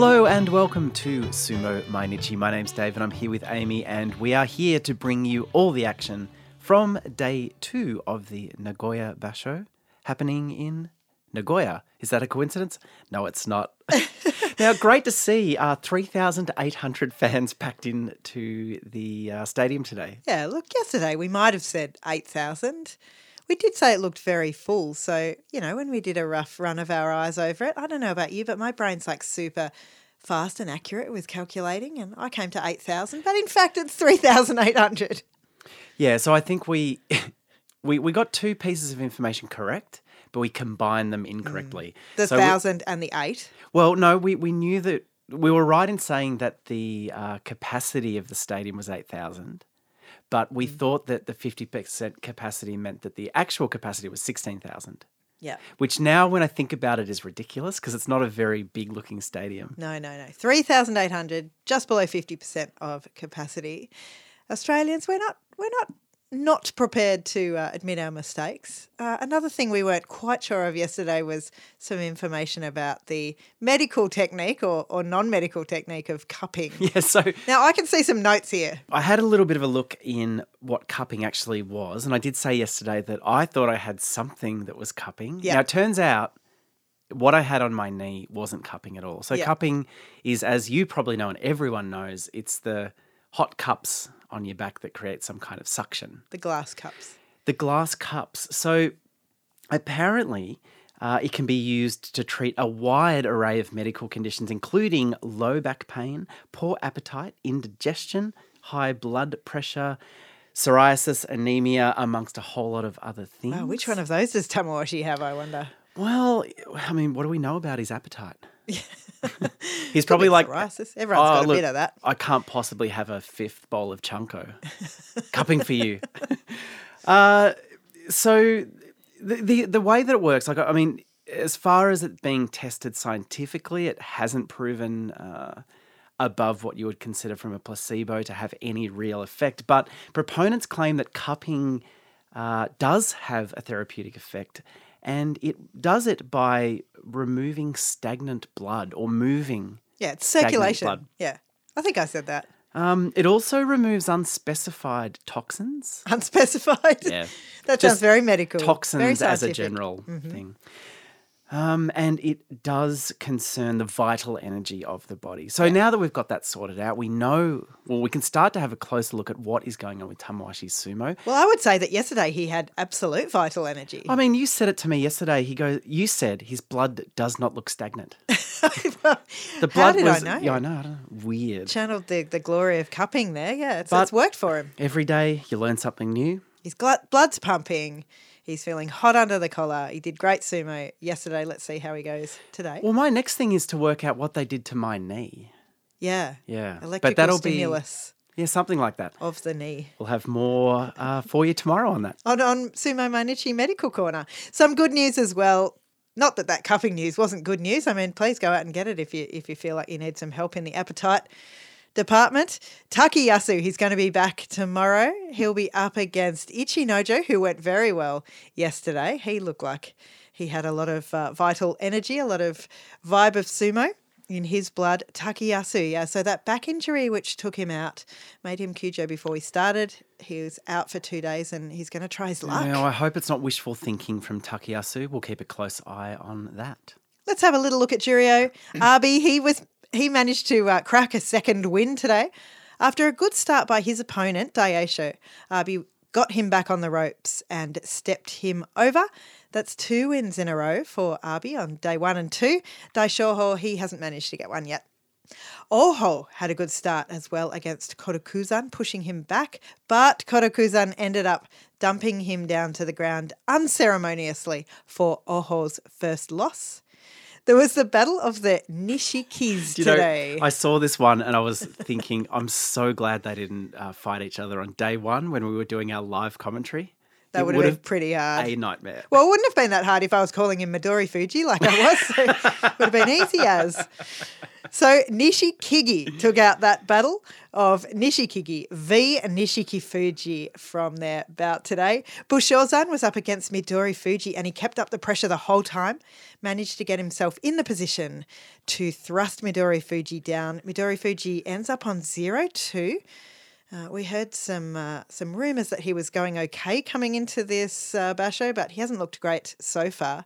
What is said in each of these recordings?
Hello and welcome to Sumo Mainichi. My name's Dave and I'm here with Amy, and we are here to bring you all the action from day two of the Nagoya Basho happening in Nagoya. Is that a coincidence? No, it's not. now, great to see uh, 3,800 fans packed into the uh, stadium today. Yeah, look, yesterday we might have said 8,000. We did say it looked very full. So, you know, when we did a rough run of our eyes over it, I don't know about you, but my brain's like super fast and accurate with calculating. And I came to 8,000, but in fact, it's 3,800. Yeah, so I think we, we, we got two pieces of information correct, but we combined them incorrectly. The So we- 1,000 and the 8. Well, no, we, we knew that we were right in saying that the uh, capacity of the stadium was 8,000, but we mm. thought that the 50% capacity meant that the actual capacity was 16,000, Yeah. which now, when I think about it, is ridiculous because it's not a very big looking stadium. No, no, no. 3,800, just below 50% of capacity. Australians, we're not, we're not, not prepared to uh, admit our mistakes. Uh, another thing we weren't quite sure of yesterday was some information about the medical technique or, or non medical technique of cupping. Yeah, so Now, I can see some notes here. I had a little bit of a look in what cupping actually was, and I did say yesterday that I thought I had something that was cupping. Yeah. Now it turns out what I had on my knee wasn't cupping at all. So Yeah. cupping is, as you probably know and everyone knows, it's the hot cups on your back that creates some kind of suction. The glass cups. The glass cups. So apparently. Uh, it can be used to treat a wide array of medical conditions, including low back pain, poor appetite, indigestion, high blood pressure, psoriasis, anemia, amongst a whole lot of other things. Oh, which one of those does Tamawashi have, I wonder? Well, I mean, what do we know about his appetite? He's probably like, Psoriasis. Everyone's "Oh, got a look, bit of that. I can't possibly have a fifth bowl of chunko. Cupping for you. uh, so the, the the way that it works, like I mean, as far as it being tested scientifically, it hasn't proven uh, above what you would consider from a placebo to have any real effect. But proponents claim that cupping uh, does have a therapeutic effect, and it does it by removing stagnant blood or moving. Yeah, it's circulation. Yeah, I think I said that. Um, it also removes unspecified toxins. Unspecified. Yeah. that Just sounds very medical. very Toxins as a scientific. Mm-hmm. general thing. Um, and it does concern the vital energy of the body. So now that we've got that sorted out, we know, well, we can start to have a closer look at what is going on with Tamawashi's sumo. Well, I would say that yesterday he had absolute vital energy. I mean, you said it to me yesterday. He goes, you said his blood does not look stagnant. Well, The How blood did I was, know? yeah, I know, I know, weird. Channeled the, the glory of cupping there. Yeah, it's, it's worked for him. Every day you learn something new. His gl- blood's pumping. He's feeling hot under the collar. He did great sumo yesterday. Let's see how he goes today. Well, my next thing is to work out what they did to my knee. yeah. Yeah, Electrical but that'll stimulus be yeah something like that. of the knee. We'll have more uh, for you tomorrow on that. on, on Sumo Mainichi Medical Corner. Some good news as well. Not that that cuffing news wasn't good news. I mean, please go out and get it if you if you feel like you need some help in the appetite department. Takayasu, he's going to be back tomorrow. He'll be up against Ichinojo, who went very well yesterday. He looked like he had a lot of uh, vital energy, a lot of vibe of sumo in his blood. Takayasu, yeah. So that back injury, which took him out, made him kyujo before he started. He was out for two days, and he's going to try his luck. Now, I hope it's not wishful thinking from Takayasu. We'll keep a close eye on that. Let's have a little look at Juryo. Abi, he was he managed to uh, crack a second win today after a good start by his opponent Daisho. Abi got him back on the ropes and stepped him over. That's two wins in a row for Abi on day one and two. Daishoho, he hasn't managed to get one yet. Oho had a good start as well against Korokuzan, pushing him back, but Korokuzan ended up dumping him down to the ground unceremoniously for Oho's first loss. There was the battle of the Nishikis Do you know, today. I saw this one and I was thinking, I'm so glad they didn't uh, fight each other on day one when we were doing our live commentary. that would have been pretty hard. a nightmare. Well, it wouldn't have been that hard if I was calling him Midori Fuji like I was. So it would have been easy as. So Nishikigi took out that battle of Nishikigi v Nishiki Fuji from their bout today. Bushozan was up against Midori Fuji and he kept up the pressure the whole time, managed to get himself in the position to thrust Midori Fuji down. Midori Fuji ends up on 0-2. Uh, we heard some uh, some rumours that he was going okay coming into this uh, basho, but he hasn't looked great so far.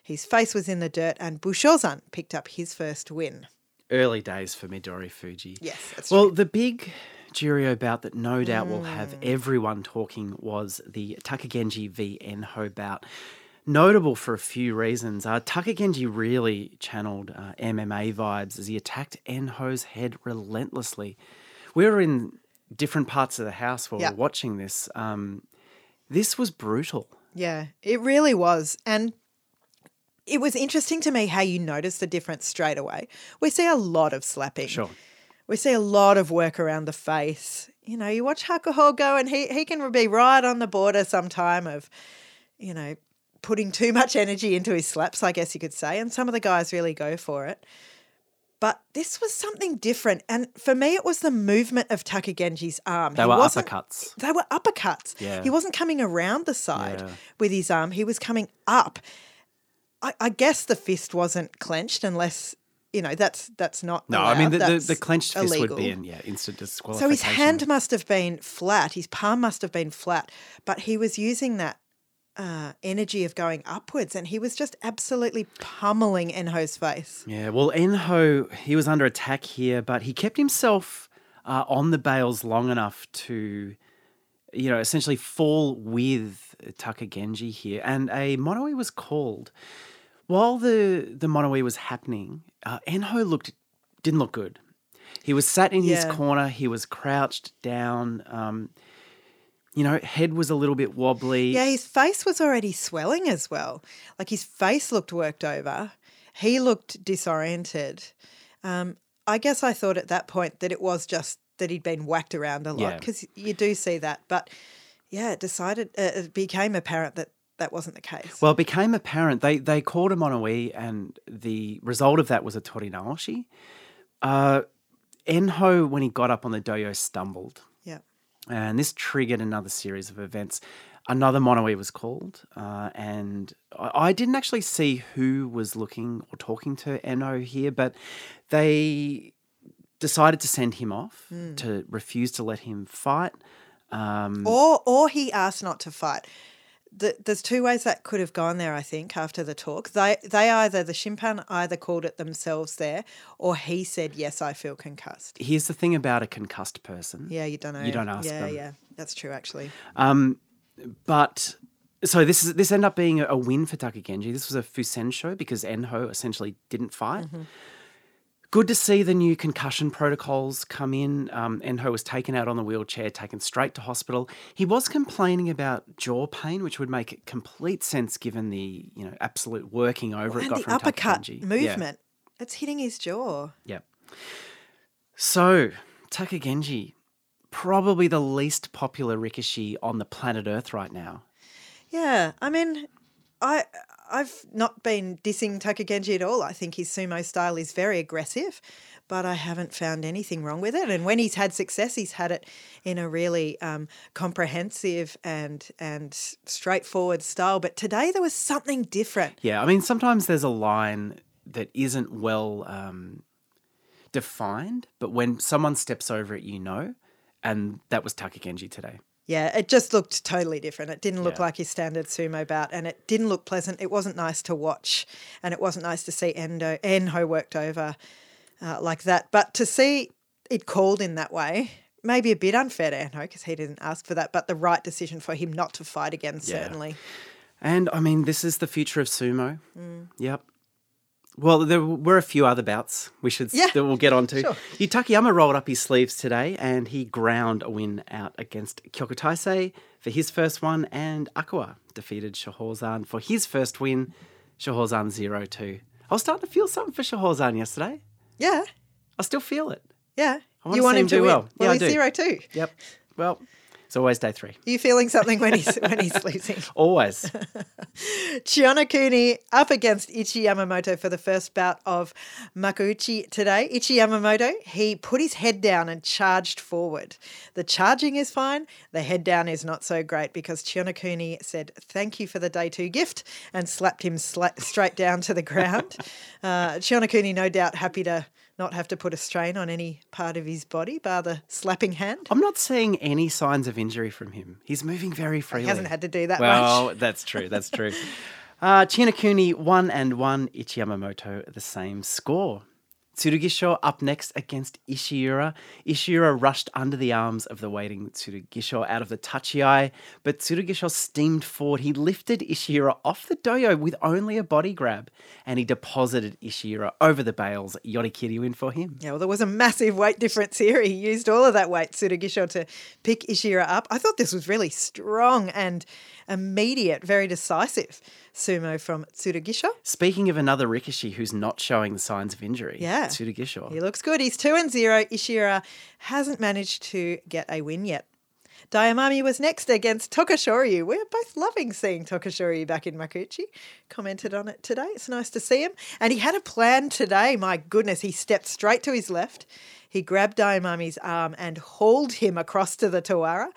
His face was in the dirt, and Bushozan picked up his first win. Early days for Midori Fuji. Yes, that's Well, true. the big Juryo bout that no doubt will have everyone talking was the Takagenji v Enho bout. Notable for a few reasons. Uh, Takagenji really channeled uh, MMA vibes as he attacked Enho's head relentlessly. We were in different parts of the house while we were watching this. Um, this was brutal. Yeah, it really was. And it was interesting to me how you noticed the difference straight away. We see a lot of slapping. Sure. We see a lot of work around the face. You know, you watch Hakuho go and he, he can be right on the border sometime of, you know, putting too much energy into his slaps, I guess you could say. And some of the guys really go for it. But this was something different. And for me, it was the movement of Takagenji's arm. They He were uppercuts. They were uppercuts. Yeah. He wasn't coming around the side Yeah. with his arm, he was coming up. I, I guess the fist wasn't clenched unless, you know, that's that's not. No, I mean, the, the, the clenched fist illegal. would be in, yeah, instant disqualification So his hand must have been flat, his palm must have been flat, but he was using that uh, energy of going upwards and he was just absolutely pummeling Enho's face. Yeah, well, Enho, he was under attack here, but he kept himself uh, on the bales long enough to, you know, essentially fall with Taka Genji here. And a mono-ii was called. While the, the mono-ii was happening, uh, Enho looked didn't look good. He was sat in his corner, he was crouched down. Um, you know, head was a little bit wobbly. Yeah, his face was already swelling as well. Like his face looked worked over. He looked disoriented. Um, I guess I thought at that point that it was just that he'd been whacked around a lot Yeah. because you do see that. But yeah, it decided uh, it became apparent that that wasn't the case. Well, it became apparent they they called him on a Wii, and the result of that was a Tori Naoshi. Uh, Enho, when he got up on the dohyo, stumbled, yeah. and this triggered another series of events. Another mono-ii was called, uh, and I, I didn't actually see who was looking or talking to Enho here, but they decided to send him off to refuse to let him fight. Um, Or or he asked not to fight. The, there's two ways that could have gone there. I think after the talk, they they either the Shimpan either called it themselves there, or he said, "Yes, I feel concussed." here's the thing about a concussed person. Yeah, you don't know. You don't ask Yeah, them. yeah, that's true. Actually, Um, but so this is this ended up being a, a win for Takagenji. This was a Fusensho because Enho essentially didn't fight. Mm-hmm. Good to see the new concussion protocols come in. Um, Enho was taken out on the wheelchair, taken straight to hospital. He was complaining about jaw pain, which would make complete sense given the you know absolute working over it and got the from uppercut Takagenji. Yeah. movement, it's hitting his jaw. Yeah. So, Takagenji, probably the least popular Rikishi on the planet Earth right now. Yeah, I mean, I I've not been dissing Takagenji at all. I think his sumo style is very aggressive, but I haven't found anything wrong with it. And when he's had success, he's had it in a really um, comprehensive and and straightforward style. But today there was something different. Yeah, I mean, sometimes there's a line that isn't well um, defined, but when someone steps over it, you know. And that was Takagenji today. Yeah, it just looked totally different. It didn't look Yeah. like his standard sumo bout, and it didn't look pleasant. It wasn't nice to watch, and it wasn't nice to see Endo Enho worked over uh, like that. But to see it called in that way, maybe a bit unfair to Enho because he didn't ask for that, but the right decision for him not to fight again, Yeah. certainly. And I mean, this is the future of sumo. Yep. Well, there were a few other bouts we should Yeah, that we'll get on to. sure. Yutakayama rolled up his sleeves today and he ground a win out against Kyoku Taisei for his first one, and Akua defeated Shohozan for his first win, Shohozan 0 2. I was starting to feel something for Shohozan yesterday. Yeah, I still feel it. yeah. I wanna you see want him to do win. well. Yeah, I he's do. zero two. Yep. Well, It's always day three. Are you feeling something when he's when he's losing? Always. Chiyonokuni up against Ichi Yamamoto for the first bout of Makuuchi today. Ichi Yamamoto, he put his head down and charged forward. The charging is fine, the head down is not so great because Chiyonokuni said thank you for the day two gift and slapped him sla- straight down to the ground. uh, Chiyonokuni, no doubt, happy to not have to put a strain on any part of his body, bar the slapping hand. I'm not seeing any signs of injury from him. He's moving very freely. He hasn't had to do that well, much. that's true. That's true. Uh, Chiyonokuni one and one. Ichi Yamamoto the same score. Tsurugisho up next against Ishiura. Ishiura rushed under the arms of the waiting Tsurugisho out of the tachiai, but Tsurugisho steamed forward. He lifted Ishiura off the dohyo with only a body grab, and he deposited Ishiura over the bales. Yorikiri win for him. Yeah, well, there was a massive weight difference here. He used all of that weight, Tsurugisho, to pick Ishiura up. I thought this was really strong and immediate, very decisive sumo from Tsurugisho. Speaking of another Rikishi who's not showing the signs of injury, Yeah. Tsurugisho. He looks good. He's 2 and 0. Ishiura hasn't managed to get a win yet. Daiamami was next against Tokushoryu. We're both loving seeing Tokushoryu back in Makuuchi. Commented on it today. It's nice to see him. And he had a plan today. My goodness, he stepped straight to his left. He grabbed Daiamami's arm and hauled him across to the Tawara,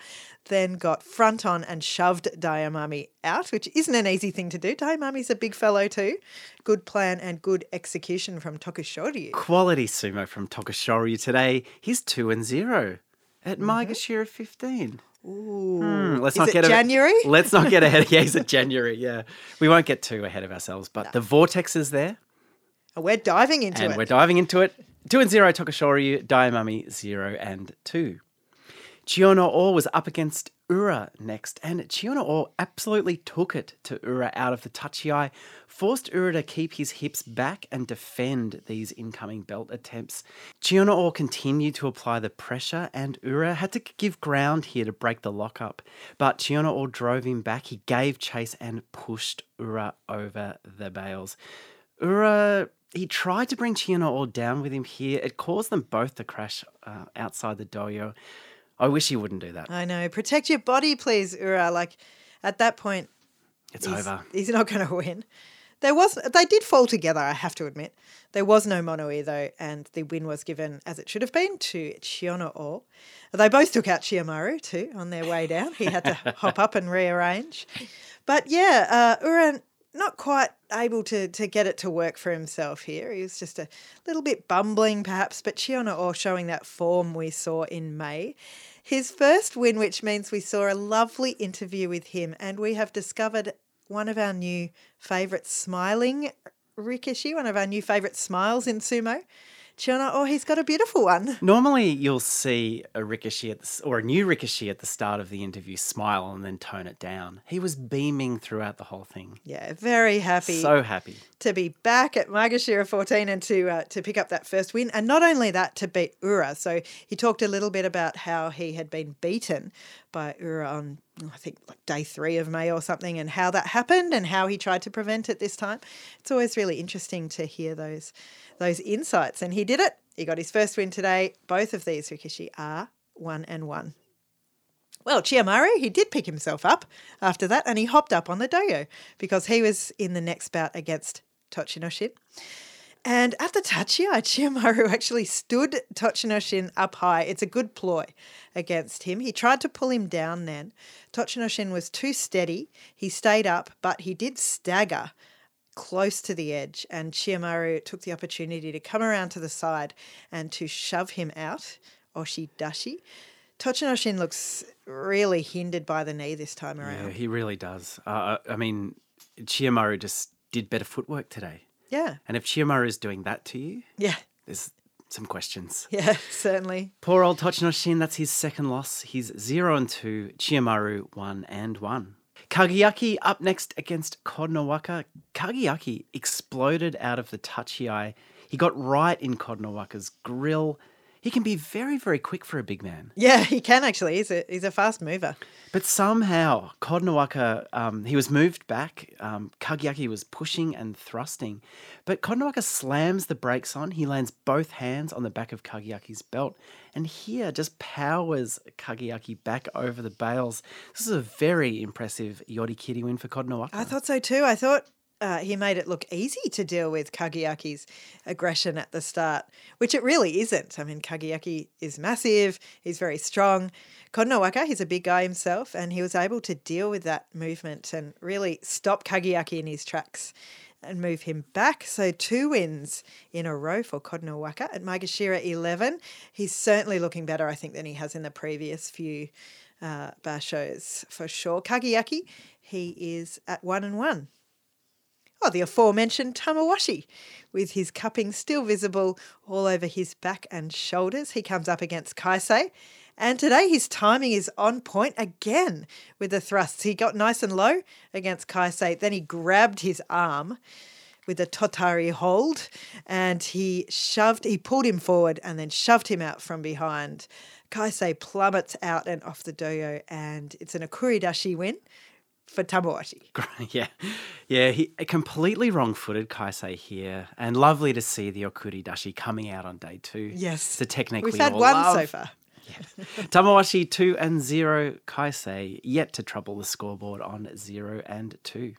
then got front on and shoved Daiamami out, which isn't an easy thing to do. Daiamami's a big fellow too. Good plan and good execution from Tokushoryu. Quality sumo from Tokushoryu today. He's 2 and 0 at Mm-hmm. Maegashira 15. Ooh. Hmm, let's Is not it get January? let's not get ahead. Yeah, he's at January. Yeah, we won't get too ahead of ourselves. But the vortex is there, And We're diving into and it. we're diving into it. Two and zero Tokushoryu, Daiamami zero and two. Chiyonoo was up against Ura next, and Chiyonoo absolutely took it to Ura out of the tachiai, forced Ura to keep his hips back and defend these incoming belt attempts. Chiyonoo continued to apply the pressure, and Ura had to give ground here to break the lockup. But Chiyonoo drove him back, he gave chase and pushed Ura over the bales. Ura he tried to bring Chiono all down with him here. It caused them both to crash uh, outside the dohyo. I wish he wouldn't do that. I know. Protect your body, please, Ura. Like at that point, It's he's, over. he's not going to win. There was they did fall together. I have to admit, there was no mono though, and the win was given as it should have been to Chiyonoo. They both took out Chiyomaru too on their way down. He had to hop up and rearrange. But yeah, uh, Ura not quite able to to get it to work for himself here. He was just a little bit bumbling perhaps, but Chiono O showing that form we saw in May. His first win, which means we saw a lovely interview with him, and we have discovered one of our new favourites, smiling Rikishi, one of our new favourite smiles in sumo. Chiono, oh, he's got a beautiful one. Normally, you'll see a at the, or a new Rikishi at the start of the interview smile and then tone it down. He was beaming throughout the whole thing. Yeah, very happy. So happy. to be back at Maegashira 14 and to uh, to pick up that first win. And not only that, to beat Ura. So he talked a little bit about how he had been beaten by Ura on, I think, like day three of May or something, and how that happened and how he tried to prevent it this time. It's always really interesting to hear those those insights. And he did it. He got his first win today. Both of these Rikishi are one and one. Well, Chiyomaru, he did pick himself up after that and he hopped up on the dohyo because he was in the next bout against Tochinoshin. And at the tachiai, Chiyomaru actually stood Tochinoshin up high. It's a good ploy against him. He tried to pull him down then. Tochinoshin was too steady. He stayed up, but he did stagger close to the edge, and Chiyomaru took the opportunity to come around to the side and to shove him out, Oshi Dashi. Tochinoshin looks really hindered by the knee this time around. Yeah, he really does. Uh, I mean, Chiyomaru just did better footwork today. Yeah, And if Chiyomaru is doing that to you, yeah, there's some questions. yeah, certainly. Poor old Tochinoshin, that's his second loss. He's 0 and 2, Chiyomaru 1 and 1. Kagayaki up next against Kotonowaka. Kagayaki exploded out of the tachiai. He got right in Kotonowaka's grill. He can be very, very quick for a big man. Yeah, he can actually. He's a he's a fast mover. But somehow, Kotonowaka, um, he was moved back. Um, Kagayaki was pushing and thrusting. But Kotonowaka slams the brakes on. He lands both hands on the back of Kagayaki's belt. And here just powers Kagayaki back over the bales. This is a very impressive Yorikiri win for Kotonowaka. I thought so too. I thought uh, he made it look easy to deal with Kagayaki's aggression at the start, which it really isn't. I mean, Kagayaki is massive, he's very strong. Kotonowaka, he's a big guy himself, and he was able to deal with that movement and really stop Kagayaki in his tracks and move him back. So two wins in a row for Kotonowaka at Maegashira 11. He's certainly looking better, I think, than he has in the previous few uh, bashos for sure. Kagayaki, he is at one and one. Oh, the aforementioned Tamawashi, with his cupping still visible all over his back and shoulders. He comes up against Kaisei. And today his timing is on point again with the thrusts. He got nice and low against Kaisei. Then he grabbed his arm with a tottari hold and he shoved, he pulled him forward and then shoved him out from behind. Kaisei plummets out and off the dohyo and it's an Okuridashi win for Tamawashi. yeah, yeah, he completely wrong-footed Kaisei here, and lovely to see the Okuri Dashi coming out on day two. Yes, the technique we've we had one love. so far. Yeah. Tamawashi two and zero, Kaisei yet to trouble the scoreboard on zero and two.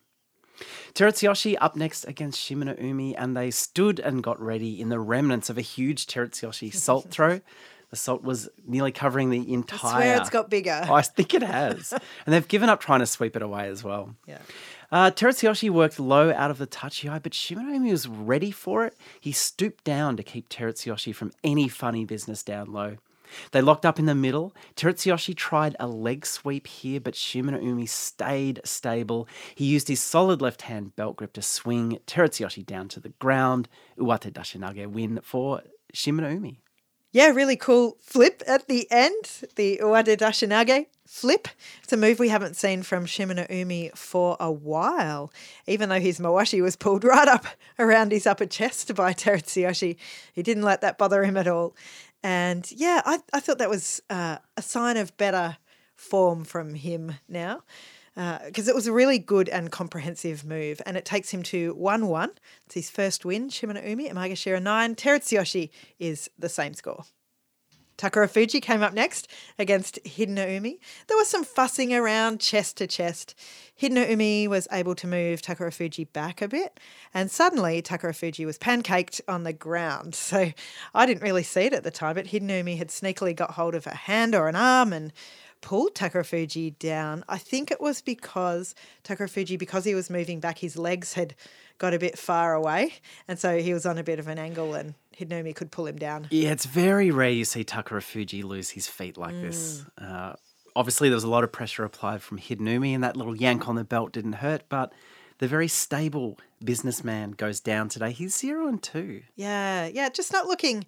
Terutsuyoshi up next against Shimano Umi, and they stood and got ready in the remnants of a huge Terutsuyoshi salt throw. The salt was nearly covering the entire. I swear it's got bigger. Oh, I think it has. and they've given up trying to sweep it away as well. Yeah. Uh, Terutsuyoshi worked low out of the Tachiai, but Shimanoumi was ready for it. He stooped down to keep Terutsuyoshi from any funny business down low. They locked up in the middle. Terutsuyoshi tried a leg sweep here, but Shimanoumi stayed stable. He used his solid left hand belt grip to swing Terutsuyoshi down to the ground. Uwate Dashinage win for Shimanoumi. Yeah, really cool flip at the end. The Uwate Dashinage flip. It's a move we haven't seen from Shimano Umi for a while, even though his mawashi was pulled right up around his upper chest by Terutsuyoshi. He didn't let that bother him at all. And yeah, I, I thought that was uh, a sign of better form from him now because uh, it was a really good and comprehensive move, and it takes him to 1 1. It's his first win, Shimano Umi at Maegashira 9. Terutsuyoshi is the same score. Takara Fuji came up next against Hideno Umi. There was some fussing around chest to chest. Hideno Umi was able to move Takara Fuji back a bit, and suddenly Takara Fuji was pancaked on the ground. So I didn't really see it at the time, but Hideno Umi had sneakily got hold of a hand or an arm and pulled Takarafuji down. I think it was because Takarafuji, because he was moving back, his legs had got a bit far away. And so he was on a bit of an angle and Hideno Umi could pull him down. Yeah, it's very rare you see Takarafuji lose his feet like mm. this. Uh, obviously, there was a lot of pressure applied from Hideno Umi, and that little yank on the belt didn't hurt, but the very stable businessman goes down today. He's zero and two. Yeah, yeah, just not looking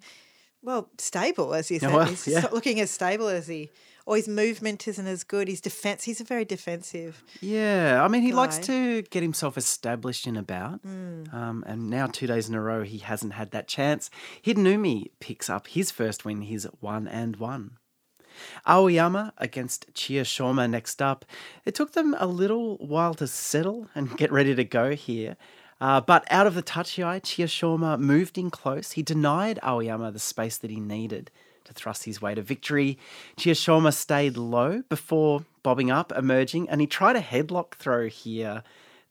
well stable as you said. Well, he's yeah. not looking as stable as he or his movement isn't as good. His defense, he's a very defensive. Yeah, I mean, he guy. likes to get himself established in a bout. Mm. Um, and now, two days in a row, he hasn't had that chance. Hideno Umi picks up his first win. He's one and one. Aoyama against Chiyoshoma next up. It took them a little while to settle and get ready to go here. Uh, but out of the tachiai, Chiyoshoma moved in close. He denied Aoyama the space that he needed to thrust his way to victory. Chiyoshoma stayed low before bobbing up, emerging, and he tried a headlock throw here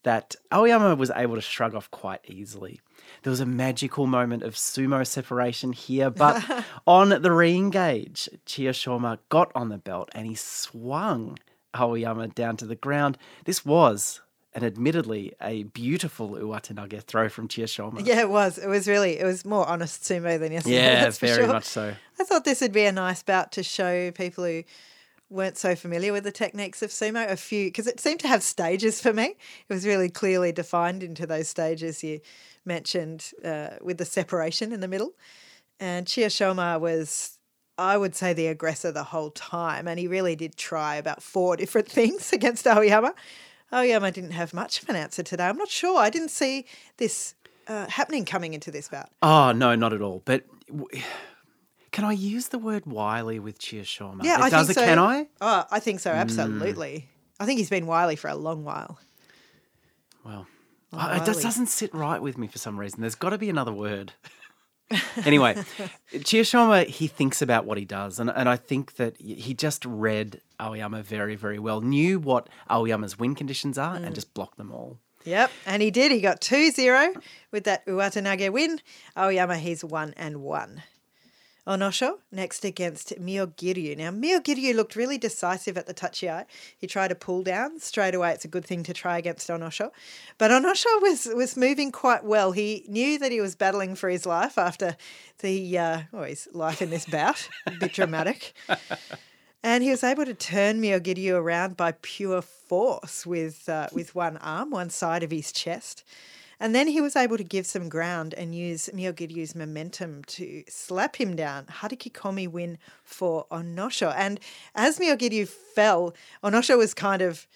that Aoyama was able to shrug off quite easily. There was a magical moment of sumo separation here, but on the re-engage, Chiyoshoma got on the belt and he swung Aoyama down to the ground. This was and admittedly a beautiful uwatenage throw from Chiyoshoma. Yeah, it was. It was really, it was more honest sumo than yesterday. Yeah, that's very sure. much so. I thought this would be a nice bout to show people who weren't so familiar with the techniques of sumo a few, because it seemed to have stages for me. It was really clearly defined into those stages you mentioned uh, with the separation in the middle. And Chiyoshoma was I would say the aggressor the whole time, and he really did try about four different things against Aoyama. Aoyama didn't have much of an answer today. I'm not sure. I didn't see this uh, happening coming into this bout. Oh, no, not at all. But w- Can I use the word wily with Chiyoshoma? Yeah, it I does think it, so. can I? Oh, I think so. Absolutely. I think he's been wily for a long while. Well, Oh, it just doesn't sit right with me for some reason. There's got to be another word. anyway, Chiyoshoma, he thinks about what he does. And, and I think that he just read Aoyama very, very well, knew what Aoyama's win conditions are, Mm. and just blocked them all. Yep, and he did. He got 2 0 with that Uwatenage win. Aoyama, he's 1 and 1. Onosho next against Myogiryu. Now, Myogiryu looked really decisive at the tachiai. He tried a pull down straight away. It's a good thing to try against Onosho. But Onosho was, was moving quite well. He knew that he was battling for his life after the, uh, oh, his life in this bout. a bit dramatic. And he was able to turn Myogiryu around by pure force with uh, with one arm, one side of his chest. And then he was able to give some ground and use Myogiryu's momentum to slap him down. Hataki Komi win for Onosho. And as Myogiryu fell, Onosho was kind of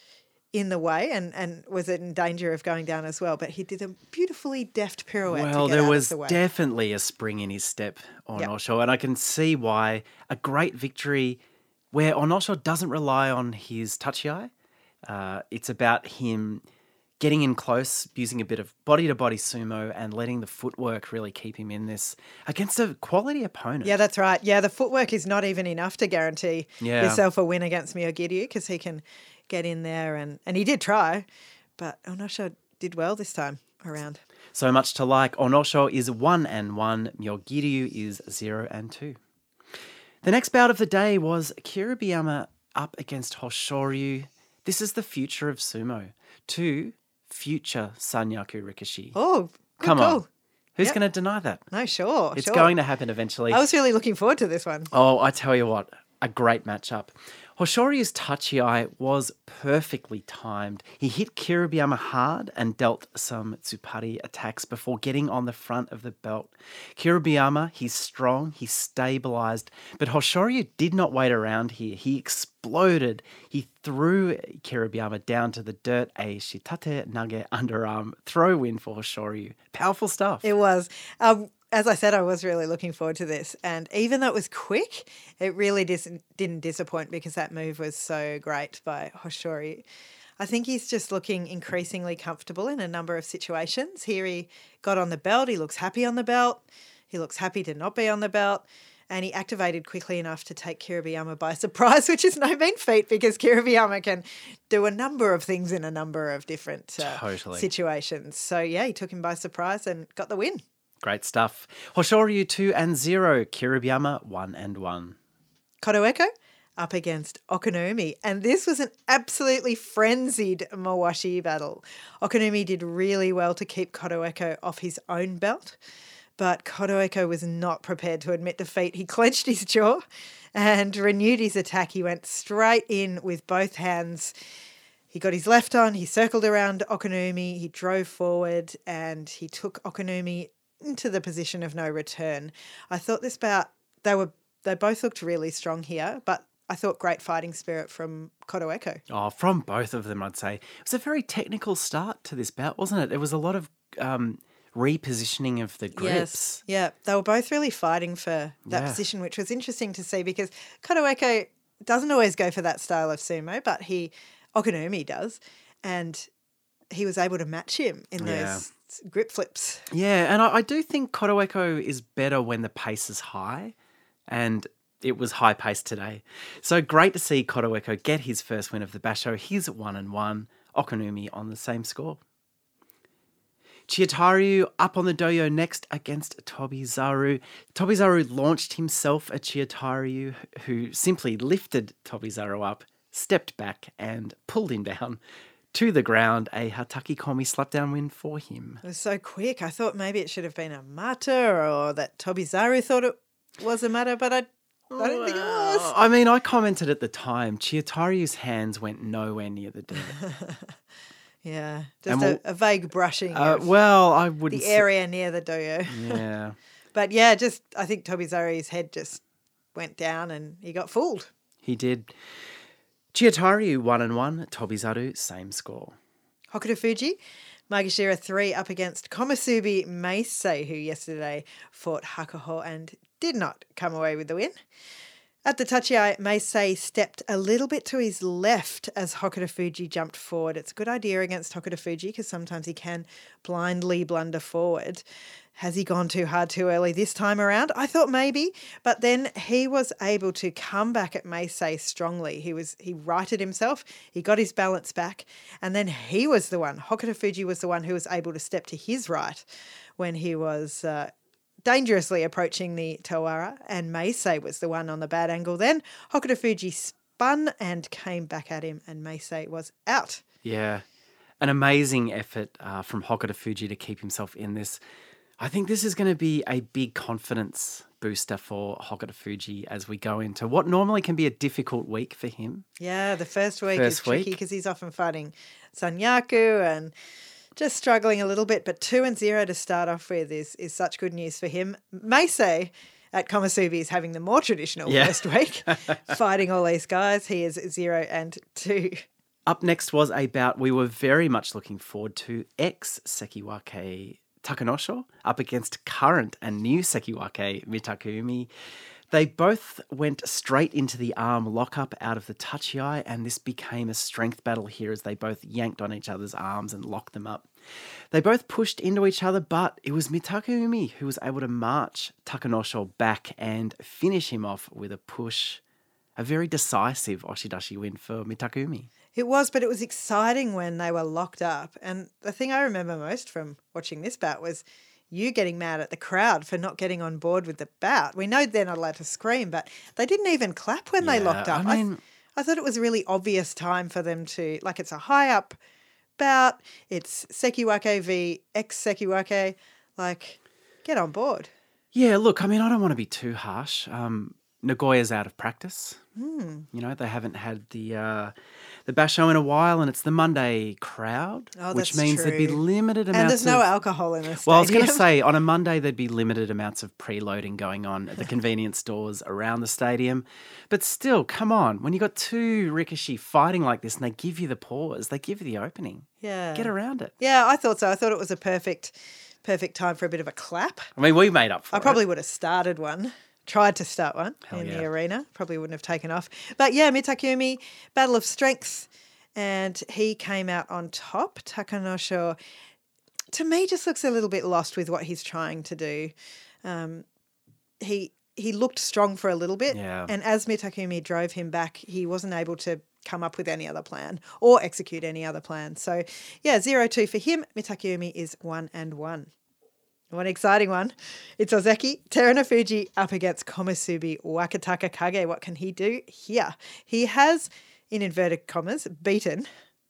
in the way and, and was in danger of going down as well. But he did a beautifully deft pirouette. Well, there was the definitely a spring in his step on Yep. Osho, and I can see why a great victory where Onosho doesn't rely on his tachiai. Uh, it's about him getting in close, using a bit of body to body sumo, and letting the footwork really keep him in this against a quality opponent. Yeah, that's right. Yeah, the footwork is not even enough to guarantee Yeah. yourself a win against Myogiryu because he can get in there and, and he did try, but Onosho did well this time around. So much to like. Onosho is one and one. Myogiryu is zero and two. The next bout of the day was Kiribayama up against Hoshoryu. This is the future of sumo. Two future Sanyaku Rikishi. Oh, Come call. on. Who's Yep. going to deny that? No, sure. It's sure. going to happen eventually. I was really looking forward to this one. Oh, I tell you what, a great matchup. Hoshoryu's tachiai was perfectly timed. He hit Kiribayama hard and dealt some Tsuppari attacks before getting on the front of the belt. Kiribayama, he's strong, he's stabilized, but Hoshoryu did not wait around here. He exploded. He threw Kiribayama down to the dirt, a shitate nage underarm throw win for Hoshoryu. Powerful stuff. It was. Um, as I said, I was really looking forward to this. And even though it was quick, it really dis- didn't disappoint because that move was so great by Hoshoryu. I think he's just looking increasingly comfortable in a number of situations. Here he got on the belt. He looks happy on the belt. He looks happy to not be on the belt. And he activated quickly enough to take Kiribayama by surprise, which is no mean feat because Kiribayama can do a number of things in a number of different uh, Totally. situations. So, yeah, he took him by surprise and got the win. Great stuff. Hoshoryu 2 and 0, Kiribayama 1 and 1. Kotoeko up against Okinoumi. And this was an absolutely frenzied Mawashi battle. Okinoumi did really well to keep Kotoeko off his own belt, but Kotoeko was not prepared to admit defeat. He clenched his jaw and renewed his attack. He went straight in with both hands. He got his left on, he circled around Okinoumi, he drove forward, and he took Okinoumi into the position of no return. I thought this bout, they were they both looked really strong here, but I thought great fighting spirit from Kotoeko. Oh, from both of them, I'd say. It was a very technical start to this bout, wasn't it? There was a lot of um, repositioning of the grips. Yes. Yeah, they were both really fighting for that Yeah. position, which was interesting to see because Kotoeko doesn't always go for that style of sumo, but he Okinoumi does, and he was able to match him in Yeah. Grip flips. Yeah, and I, I do think Kotoeko is better when the pace is high, and it was high paced today. So great to see Kotoeko get his first win of the Basho. He's at one and one. Okinoumi on the same score. Chiyotairyu up on the dohyo next against Tobizaru. Tobizaru launched himself at Chiyotairyu, who simply lifted Tobizaru up, stepped back, and pulled him down to the ground. A Hataki Komi slapdown win for him. It was so quick. I thought maybe it should have been a mata or that Tobizaru thought it was a mata, but I, I don't think it was. I mean, I commented at the time, Chiyotairyu's hands went nowhere near the dirt. Yeah, just we'll- a, a vague brushing Uh, of well, I wouldn't. the area near the dohyo. Yeah. But yeah, just I think Tobizaru's head just went down and he got fooled. He did. Chiyotairyu one and one. Tobizaru same score. Hokuto Fuji Maegashira 3 up against Komusubi Meisei, who yesterday fought Hakuho and did not come away with the win. At the tachiai, Meisei stepped a little bit to his left as Hokuto Fuji jumped forward. It's a good idea against Hokuto Fuji because sometimes he can blindly blunder forward. Has he gone too hard too early this time around? I thought maybe, but then he was able to come back at Meisei strongly. He was he righted himself, he got his balance back, and then he was the one. Hokuto Fuji was the one who was able to step to his right when he was uh, dangerously approaching the Tawara, and Meisei was the one on the bad angle. Then Hokuto Fuji spun and came back at him, and Meisei was out. Yeah. An amazing effort uh, from Hokuto Fuji to keep himself in this. I think this is going to be a big confidence booster for Hokuto Fuji as we go into what normally can be a difficult week for him. Yeah, the first week First is tricky because he's often fighting Sanyaku and just struggling a little bit. But two and zero to start off with is is such good news for him. Meisei at Komusubi is having the more traditional Yeah. first week, fighting all these guys. He is zero and two. Up next was a bout we were very much looking forward to ex Sekiwake Takanosho up against current and new Sekiwake Mitakeumi. They both went straight into the arm lockup out of the tachiai, and this became a strength battle here as they both yanked on each other's arms and locked them up. They both pushed into each other, but it was Mitakeumi who was able to march Takanosho back and finish him off with a push. A very decisive Oshidashi win for Mitakeumi. It was, but it was exciting when they were locked up. And the thing I remember most from watching this bout was you getting mad at the crowd for not getting on board with the bout. We know they're not allowed to scream, but they didn't even clap when they locked up. I I, mean- I thought it was a really obvious time for them to, like, it's a high up bout. It's Sekiwake v ex Sekiwake. Like, get on board. Yeah, look, I mean, I don't want to be too harsh. Um, Nagoya's out of practice. Hmm. You know, they haven't had the uh, the basho in a while, and it's the Monday crowd, Oh, which means there'd be limited amounts. And there's no alcohol in this. Well, I was going to say on a Monday there'd be limited amounts of preloading going on at the convenience stores around the stadium, but still, come on, when you got two Rikishi fighting like this, and they give you the pause, they give you the opening, yeah. get around it. Yeah, I thought so. I thought it was a perfect, perfect time for a bit of a clap. I mean, we made up for I it. probably would have started one, tried to start one Hell in yeah. the arena. Probably wouldn't have taken off. But yeah, Mitakeumi, battle of strength, and he came out on top. Takanosho, to me, just looks a little bit lost with what he's trying to do. Um, he he looked strong for a little bit, Yeah. and as Mitakeumi drove him back, he wasn't able to come up with any other plan or execute any other plan. So yeah, zero two for him. Mitakeumi is one and one. One exciting one. It's Ozeki Terunofuji up against Komusubi Wakataka Kage. What can he do here? He has, in inverted commas, beaten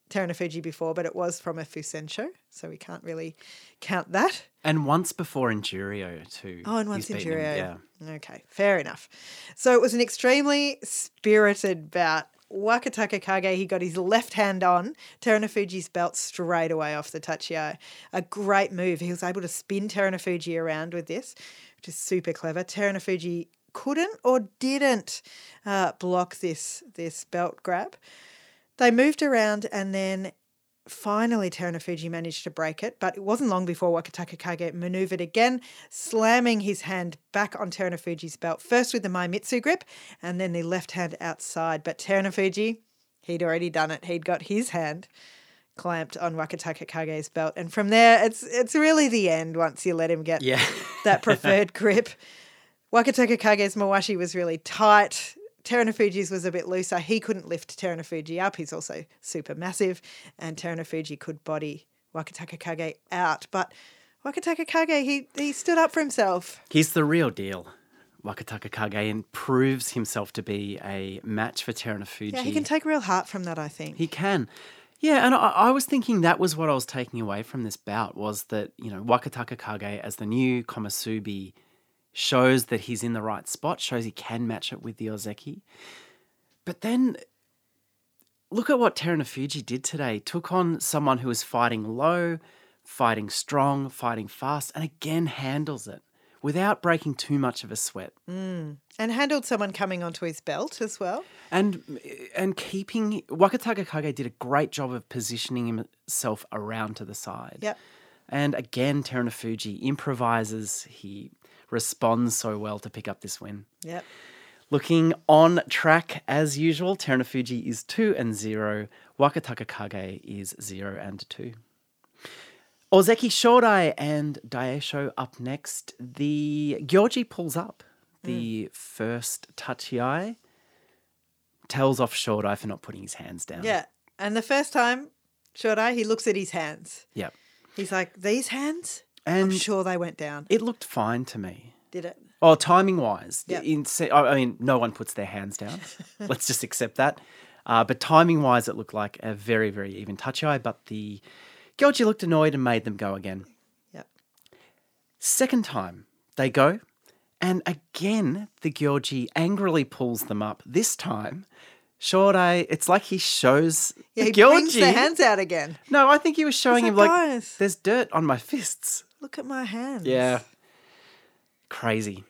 Terunofuji before, but it was from a Fusensho, so we can't really count that. And once before in Juryo too. Oh, and once in Juryo. Yeah. Okay, fair enough. So it was an extremely spirited bout. Wakataka Kage, he got his left hand on Terunofuji's belt straight away off the tachiai. A great move. He was able to spin Terunofuji around with this, which is super clever. Terunofuji couldn't or didn't uh, block this this belt grab. They moved around and then finally Terunofuji managed to break it, but it wasn't long before Wakataka Kage maneuvered again, slamming his hand back on Terunofuji's belt, first with the Maemitsu grip and then the left hand outside. But Terunofuji, he'd already done it. He'd got his hand clamped on Wakataka Kage's belt. And from there, it's it's really the end once you let him get Yeah. that preferred grip. Wakataka Kage's Mawashi was really tight. Terunofuji's was a bit looser. He couldn't lift Terunofuji up. He's also super massive. And Terunofuji could body Wakataka Kage out. But Wakataka Kage, he, he stood up for himself. He's the real deal. Wakataka Kage and proves himself to be a match for Terunofuji. Yeah, he can take real heart from that, I think. He can. Yeah, and I, I was thinking that was what I was taking away from this bout was that, you know, Wakataka Kage as the new Komusubi shows that he's in the right spot, shows he can match it with the Ozeki. But then look at what Terunofuji did today. Took on someone who was fighting low, fighting strong, fighting fast, and again handles it without breaking too much of a sweat. Mm. And handled someone coming onto his belt as well. And and keeping Wakataka Kage did a great job of positioning himself around to the side. Yep. And again, Terunofuji improvises. He responds so well to pick up this win. Yep. Looking on track as usual, Terunofuji is 2 and 0, Wakataka Kage is 0 and 2. Ozeki Shodai and Daisho up next. The Gyoji pulls up the hmm. first Tachiai, tells off Shodai for not putting his hands down. Yeah. And the first time, Shodai, he looks at his hands. Yep. He's like, these hands? I'm sure they went down. it looked fine to me. Did it? Oh, timing wise, Yeah. in I mean, no one puts their hands down. Let's just accept that. Uh, but timing wise, it looked like a very, very even tachiai. But the Gyoji looked annoyed and made them go again. Yep. Second time, they go, and again, the Gyoji angrily pulls them up. This time, Shodai, it's like he shows Yeah, the he brings Gyoji. the hands out again. No, I think he was showing like, him like, "Guys." there's dirt on my fists. Look at my hands. Yeah. Crazy.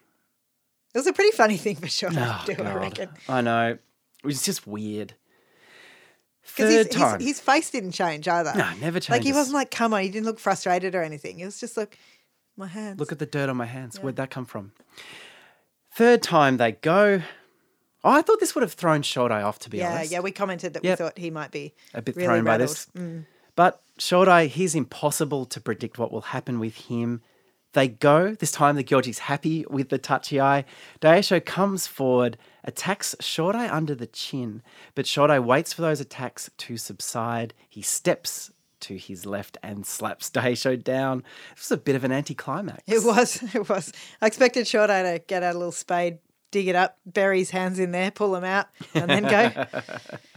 It was a pretty funny thing for Shodai Oh, to do, I reckon. I know. It was just weird. Because Third his, time. his, his face didn't change either. no, never changes. Like he wasn't like, come on, he didn't look frustrated or anything. It was just like, my hands. Look at the dirt on my hands. Where'd that come from? Third time they go. Oh, I thought this would have thrown Shodai off, to be yeah, honest. yeah, yeah, we commented that Yep. we thought he might be A bit really thrown by this. Mm. But Shodai, he's impossible to predict what will happen with him. They go. This time the Gyoji's happy with the tachiai. Daisho comes forward, attacks Shodai under the chin, but Shodai waits for those attacks to subside. He steps to his left and slaps Daisho down. This was a bit of an anticlimax. It was, it was. I expected Shodai to get out a little spade, dig it up, bury his hands in there, pull them out, and then go.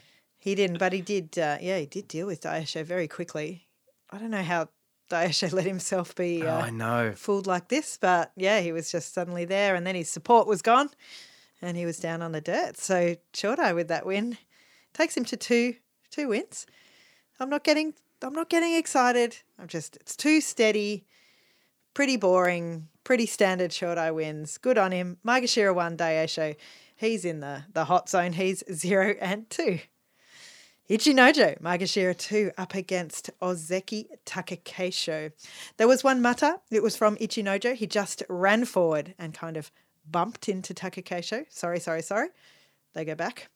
he didn't, but he did. Uh, yeah, he did deal with Daisho very quickly. I don't know how Daisho let himself be Oh, uh, I know. fooled like this, but yeah, he was just suddenly there, and then his support was gone, and he was down on the dirt. So Shodai with that win takes him to two two wins. I'm not getting I'm not getting excited. I'm just it's too steady, pretty boring, pretty standard Shodai wins. Good on him. Maegashira one Daisho. He's in the the hot zone. He's zero and two. Ichinojo, Maegashira 2 up against Ozeki Takakeisho. There was one matta. It was from Ichinojo. He just ran forward and kind of bumped into Takakeisho. Sorry, sorry, sorry. They go back.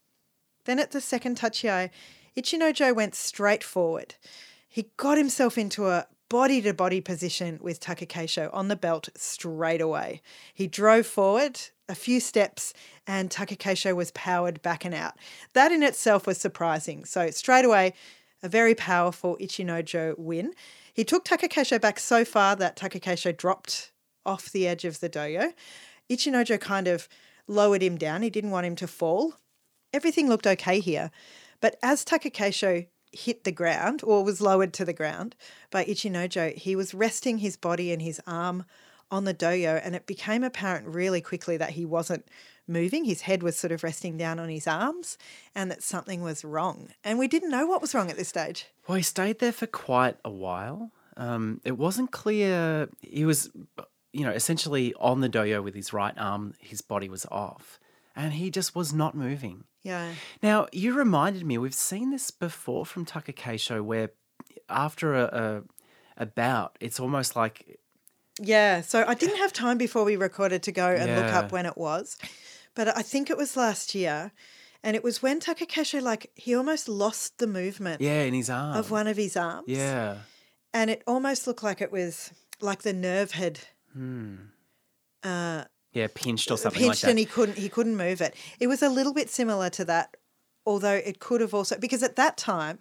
Then at the second touchy Ichinojo went straight forward. He got himself into a body to body position with Takakeisho on the belt straight away. He drove forward a few steps and Takakeisho was powered back and out. That in itself was surprising. So straight away, a very powerful Ichinojo win. He took Takakeisho back so far that Takakeisho dropped off the edge of the dohyo. Ichinojo kind of lowered him down. He didn't want him to fall. Everything looked okay here. But as Takakeisho hit the ground or was lowered to the ground by Ichinojo, he was resting his body and his arm on the dohyo, and it became apparent really quickly that he wasn't moving. His head was sort of resting down on his arms, and that something was wrong. And we didn't know what was wrong at this stage. Well, he stayed there for quite a while. Um, it wasn't clear. He was, you know, essentially on the dohyo with his right arm. His body was off, and he just was not moving. Yeah. Now, you reminded me, we've seen this before from Takakeisho, where after a, a, a bout, it's almost like, Yeah, so I didn't have time before we recorded to go and look up when it was, but I think it was last year, and it was when Takakeisho like he almost lost the movement yeah, in his arm. of one of his arms. Yeah. and it almost looked like it was like the nerve had hmm. uh, Yeah, pinched or something pinched like that. and he couldn't he couldn't move it. It was a little bit similar to that, although it could have also because at that time,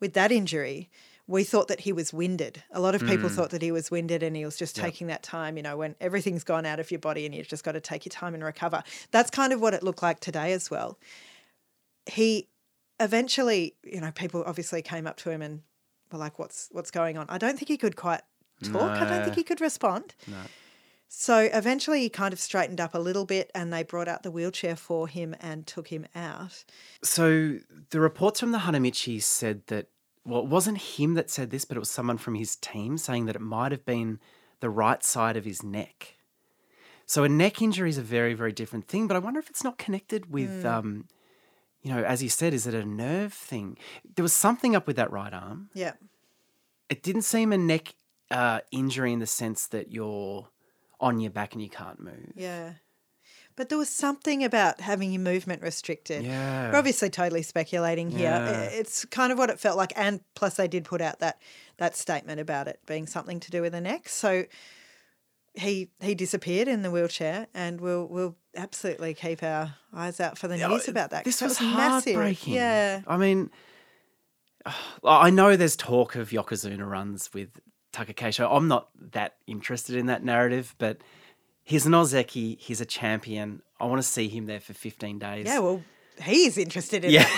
with that injury, we thought that he was winded. A lot of people Hmm. thought that he was winded and he was just taking that time, you know, when everything's gone out of your body and you've just got to take your time and recover. That's kind of what it looked like today as well. He eventually, you know, people obviously came up to him and were like, What's what's going on? I don't think he could quite talk. I don't think he could respond. So eventually he kind of straightened up a little bit and they brought out the wheelchair for him and took him out. So the reports from the Hanamichi said that, well, it wasn't him that said this, but it was someone from his team saying that it might have been the right side of his neck. So a neck injury is a very, very different thing. But I wonder if it's not connected with, um, you know, as you said, is it a nerve thing? There was something up with that right arm. Yeah. It didn't seem a neck uh, injury in the sense that you're on your back and you can't move. Yeah. But there was something about having your movement restricted. Yeah. We're obviously totally speculating here. Yeah. It's kind of what it felt like, and plus they did put out that that statement about it being something to do with the neck. So he he disappeared in the wheelchair, and we'll we'll absolutely keep our eyes out for the news about that. This that was, massive. heartbreaking. Yeah. I mean, I know there's talk of Yokozuna runs with Takakeisho. I'm not that interested in that narrative, but he's an Ozeki. He's a champion. I want to see him there for 15 days. Yeah, well, he's interested in Yeah.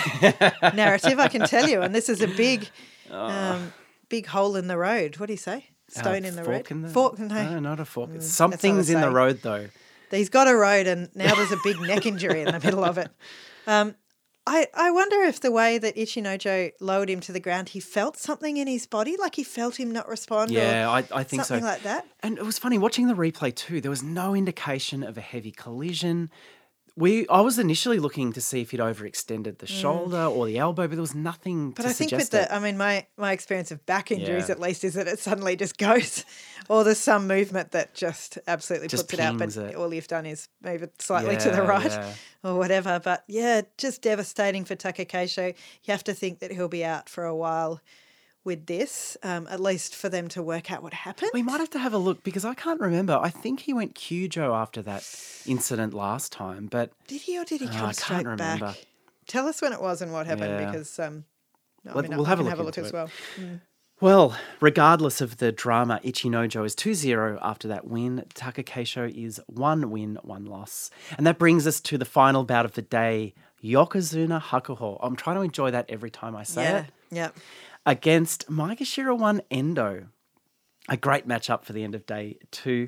that narrative, I can tell you. And this is a big, um, big hole in the road. What do you say? Uh, Stone in the road. fork in the Fork. No. No, not a fork. Mm, Something's in the road, though. He's got a road, and now there's a big neck injury in the middle of it. Um, I, I wonder if the way that Ichinojo lowered him to the ground, he felt something in his body, like he felt him not respond. Yeah, I, I think so. something like that. And it was funny watching the replay too. There was no indication of a heavy collision. We, I was initially looking to see if he'd overextended the shoulder or the elbow, but there was nothing. Mm. But I think with the, it. I mean, my my experience of back injuries Yeah. at least is that it suddenly just goes, or there's some movement that just absolutely Just puts it out. But it. all you've done is move it slightly to the right yeah. or whatever. But yeah, just devastating for Takakeisho. You have to think that he'll be out for a while with this, um, at least for them to work out what happened. We might have to have a look because I can't remember. I think he went kyujo after that incident last time, but Did he or did he Oh, come I straight can't remember. back? Tell us when it was and what happened Yeah. because um, I mean, we'll I have a look have a look as it. well. Well, regardless of the drama, Ichinojo is 2 0 after that win. Takakeisho is one win, one loss. And that brings us to the final bout of the day Yokozuna Hakuho. I'm trying to enjoy that every time I say Yeah, it. yeah. Against Maegashira 1 Endo. A great matchup for the end of day two.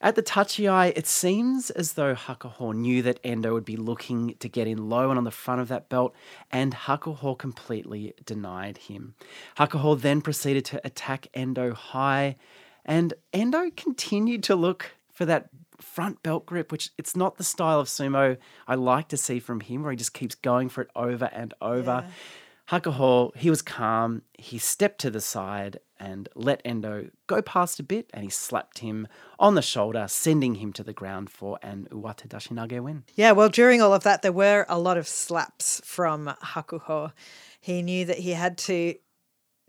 At the tachiai, it seems as though Hakuho knew that Endo would be looking to get in low and on the front of that belt, and Hakuho completely denied him. Hakuho then proceeded to attack Endo high, and Endo continued to look for that front belt grip, which it's not the style of sumo I like to see from him, where he just keeps going for it over and over. Hakuho, he was calm. He stepped to the side and let Endo go past a bit, and he slapped him on the shoulder, sending him to the ground for an Uwate Dashinage win. Yeah, well, during all of that, there were a lot of slaps from Hakuho. He knew that he had to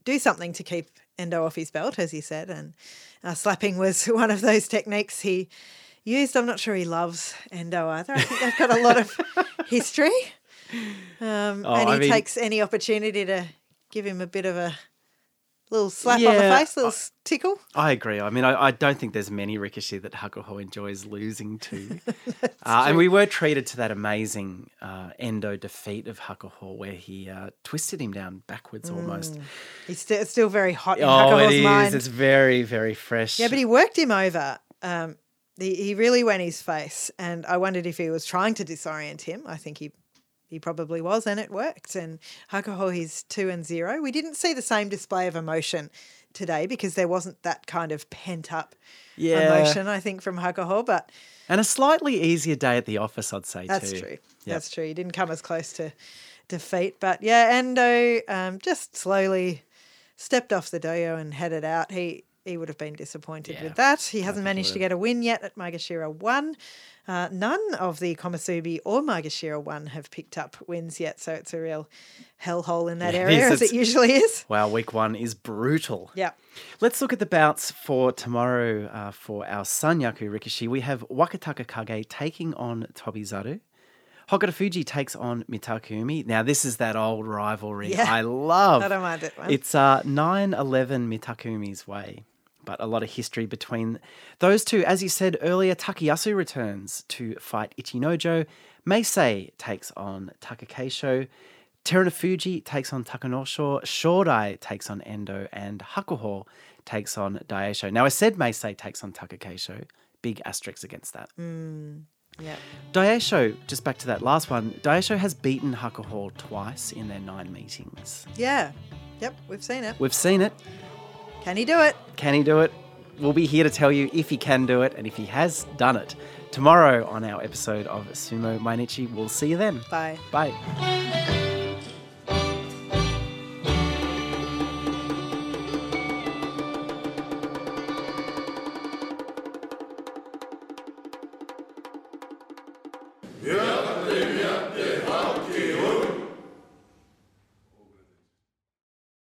do something to keep Endo off his belt, as he said, and uh, slapping was one of those techniques he used. I'm not sure he loves Endo either. I think they've got a lot of history. Um, Oh, and he I mean- takes any opportunity to give him a bit of a little slap on the Yeah, face, little s tickle. I agree. I mean, I, I don't think there's many Rikishi that Hakuho enjoys losing to. uh, and we were treated to that amazing uh, Endo defeat of Hakuho where he uh, twisted him down backwards almost. He's still, still very hot in Oh, Hakuho's it is. mind. It's very, very fresh. Yeah, but he worked him over. Um, he, he really went his face, and I wondered if he was trying to disorient him. I think he he probably was, and it worked. And Hakuho, he's two and zero. We didn't see the same display of emotion today because there wasn't that kind of pent up Yeah. emotion. I think from Hakuho, but And a slightly easier day at the office, I'd say, too. that's too. true. Yep. That's true. He didn't come as close to defeat, but yeah, Endo um, just slowly stepped off the dohyo and headed out. He he would have been disappointed Yeah, with that. He hasn't managed to get a win yet at Maegashira 1. Uh, none of the Komusubi or Maegashira 1 have picked up wins yet, so it's a real hellhole in that Yeah, area, is. as it usually is. Wow, week one is brutal. Yeah. Let's look at the bouts for tomorrow uh, for our Sanyaku Rikishi. We have Wakatakakage taking on Tobizaru. Hokutofuji takes on Mitakeumi. Now, this is that old rivalry Yeah. I love. I don't mind it. man. It's uh, 9 11 Mitakeumi's way, but a lot of history between those two. As you said earlier, Takayasu returns to fight Ichinojo. Meisei takes on Takakeisho. Terunofuji takes on Takanosho. Shodai takes on Endo. And Hakuho takes on Daisho. Now, I said Meisei takes on Takakeisho. Big asterisks against that. Mm, yeah. Daisho, just back to that last one, Daisho has beaten Hakuho twice in their nine meetings. Yeah. Yep, we've seen it. We've seen it. Can he do it? Can he do it? we'll be here to tell you if he can do it and if he has done it. Tomorrow on our episode of Sumo Mainichi. We'll see you then. Bye. Bye.